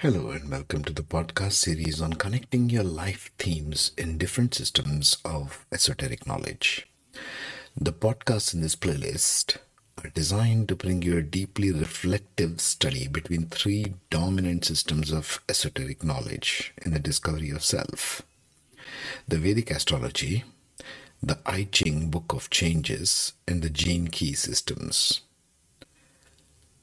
Hello, and welcome to the podcast series on connecting your life themes in different systems of esoteric knowledge. The podcasts in this playlist are designed to bring you a deeply reflective study between three dominant systems of esoteric knowledge in the discovery of self the Vedic astrology, the I Ching Book of Changes, and the Gene Key systems.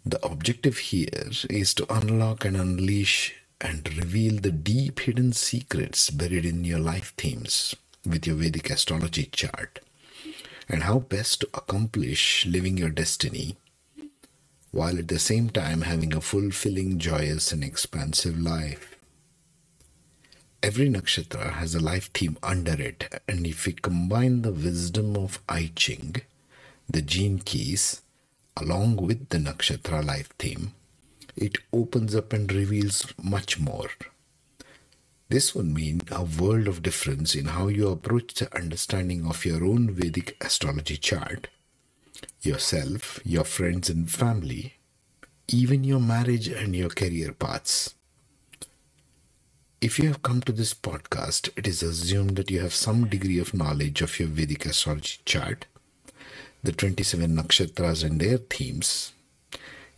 The objective here is to unlock and unleash and reveal the deep hidden secrets buried in your life themes with your Vedic astrology chart and how best to accomplish living your destiny while at the same time having a fulfilling, joyous, and expansive life. Every nakshatra has a life theme under it, and if we combine the wisdom of I Ching, the gene keys, along with the nakshatra life theme, it opens up and reveals much more. This would mean a world of difference in how you approach the understanding of your own Vedic astrology chart, yourself, your friends and family, even your marriage and your career paths. If you have come to this podcast, it is assumed that you have some degree of knowledge of your Vedic astrology chart the 27 nakshatras and their themes.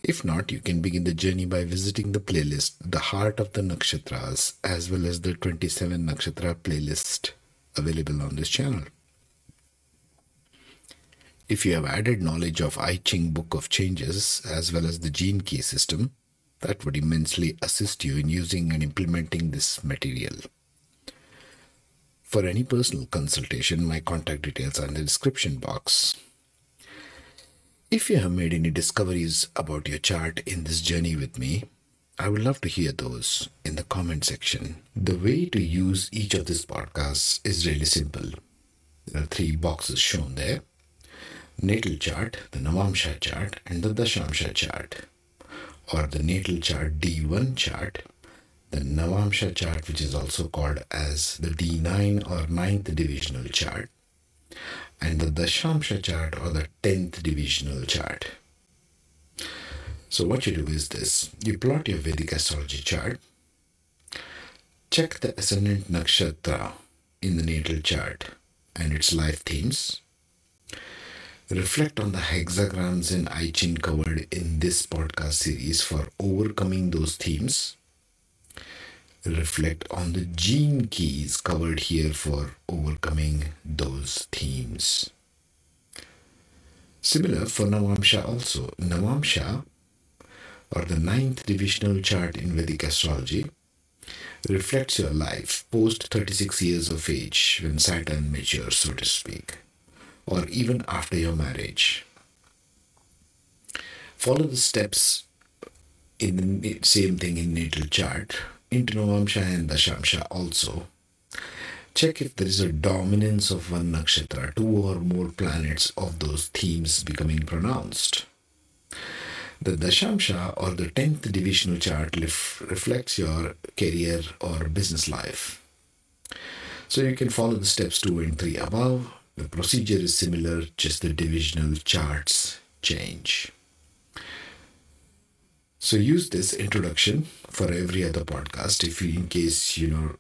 If not, you can begin the journey by visiting the playlist, The Heart of the Nakshatras, as well as the 27 Nakshatra playlist available on this channel. If you have added knowledge of I Ching Book of Changes as well as the Gene Key system, that would immensely assist you in using and implementing this material. For any personal consultation, my contact details are in the description box. If you have made any discoveries about your chart in this journey with me, I would love to hear those in the comment section. The way to use each of these podcasts is really simple. There are three boxes shown there natal chart, the Navamsha chart, and the Dashamsha chart, or the natal chart D1 chart, the Navamsha chart, which is also called as the D9 or 9th divisional chart, and the Dashamsha chart or the 10th divisional chart. So, what you do is this. You plot your Vedic astrology chart, check the ascendant nakshatra in the natal chart and its life themes, reflect on the hexagrams and I Ching covered in this podcast series for overcoming those themes reflect on the gene keys covered here for overcoming those themes. Similar for Navamsha also. Navamsha, or the ninth divisional chart in Vedic astrology, reflects your life post 36 years of age when Saturn matures, so to speak, or even after your marriage. Follow the steps in the same thing in natal chart into Navamsha and Dashamsha also. Check if there is a dominance of one nakshatra, two or more planets of those themes becoming pronounced. The Dashamsha or the 10th divisional chart reflects your career or business life. So you can follow the steps 2 and 3 above. The procedure is similar, just the divisional charts change. So use this introduction for every other podcast. If you, in case you know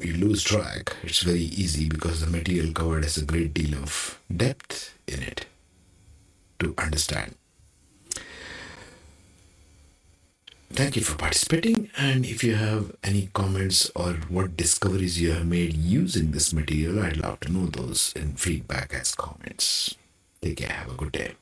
you lose track, it's very easy because the material covered has a great deal of depth in it to understand. Thank you for participating. And if you have any comments or what discoveries you have made using this material, I'd love to know those in feedback as comments. Take care. Have a good day.